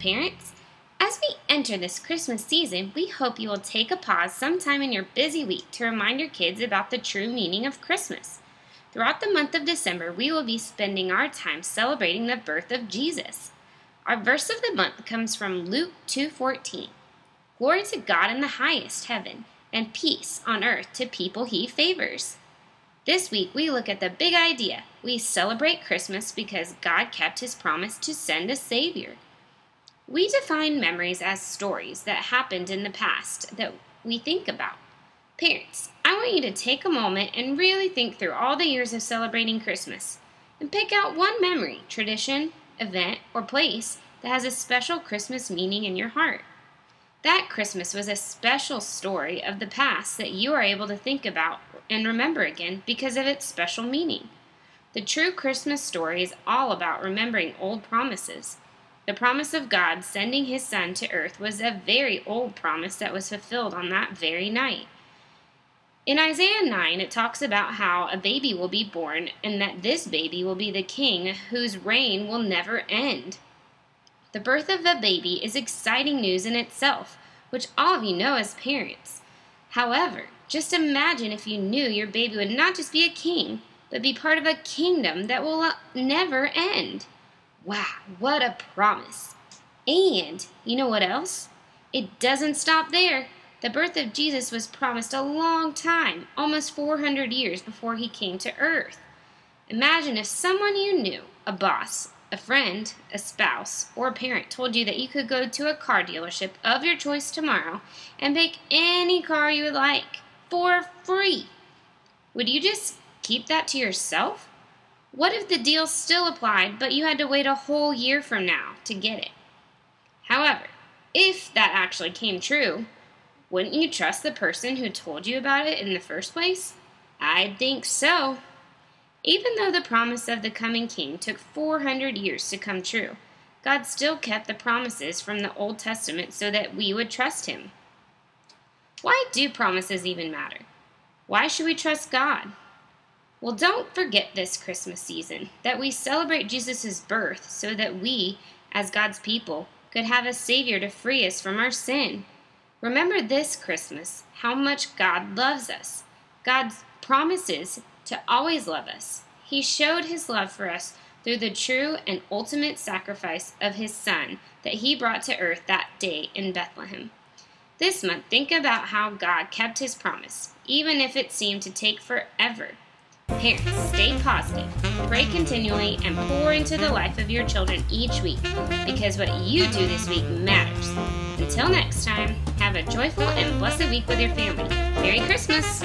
parents. As we enter this Christmas season, we hope you will take a pause sometime in your busy week to remind your kids about the true meaning of Christmas. Throughout the month of December, we will be spending our time celebrating the birth of Jesus. Our verse of the month comes from Luke 2:14. Glory to God in the highest heaven, and peace on earth to people he favors. This week we look at the big idea. We celebrate Christmas because God kept his promise to send a savior. We define memories as stories that happened in the past that we think about. Parents, I want you to take a moment and really think through all the years of celebrating Christmas and pick out one memory, tradition, event, or place that has a special Christmas meaning in your heart. That Christmas was a special story of the past that you are able to think about and remember again because of its special meaning. The true Christmas story is all about remembering old promises. The promise of God sending His Son to earth was a very old promise that was fulfilled on that very night. In Isaiah 9, it talks about how a baby will be born and that this baby will be the king whose reign will never end. The birth of a baby is exciting news in itself, which all of you know as parents. However, just imagine if you knew your baby would not just be a king, but be part of a kingdom that will uh, never end. Wow, what a promise! And you know what else? It doesn't stop there. The birth of Jesus was promised a long time, almost 400 years before he came to earth. Imagine if someone you knew, a boss, a friend, a spouse, or a parent told you that you could go to a car dealership of your choice tomorrow and pick any car you would like for free. Would you just keep that to yourself? What if the deal still applied, but you had to wait a whole year from now to get it? However, if that actually came true, wouldn't you trust the person who told you about it in the first place? I'd think so. Even though the promise of the coming king took 400 years to come true, God still kept the promises from the Old Testament so that we would trust him. Why do promises even matter? Why should we trust God? Well, don't forget this Christmas season that we celebrate Jesus' birth so that we, as God's people, could have a Savior to free us from our sin. Remember this Christmas how much God loves us. God promises to always love us. He showed his love for us through the true and ultimate sacrifice of his Son that he brought to earth that day in Bethlehem. This month, think about how God kept his promise, even if it seemed to take forever. Parents, stay positive, pray continually, and pour into the life of your children each week because what you do this week matters. Until next time, have a joyful and blessed week with your family. Merry Christmas!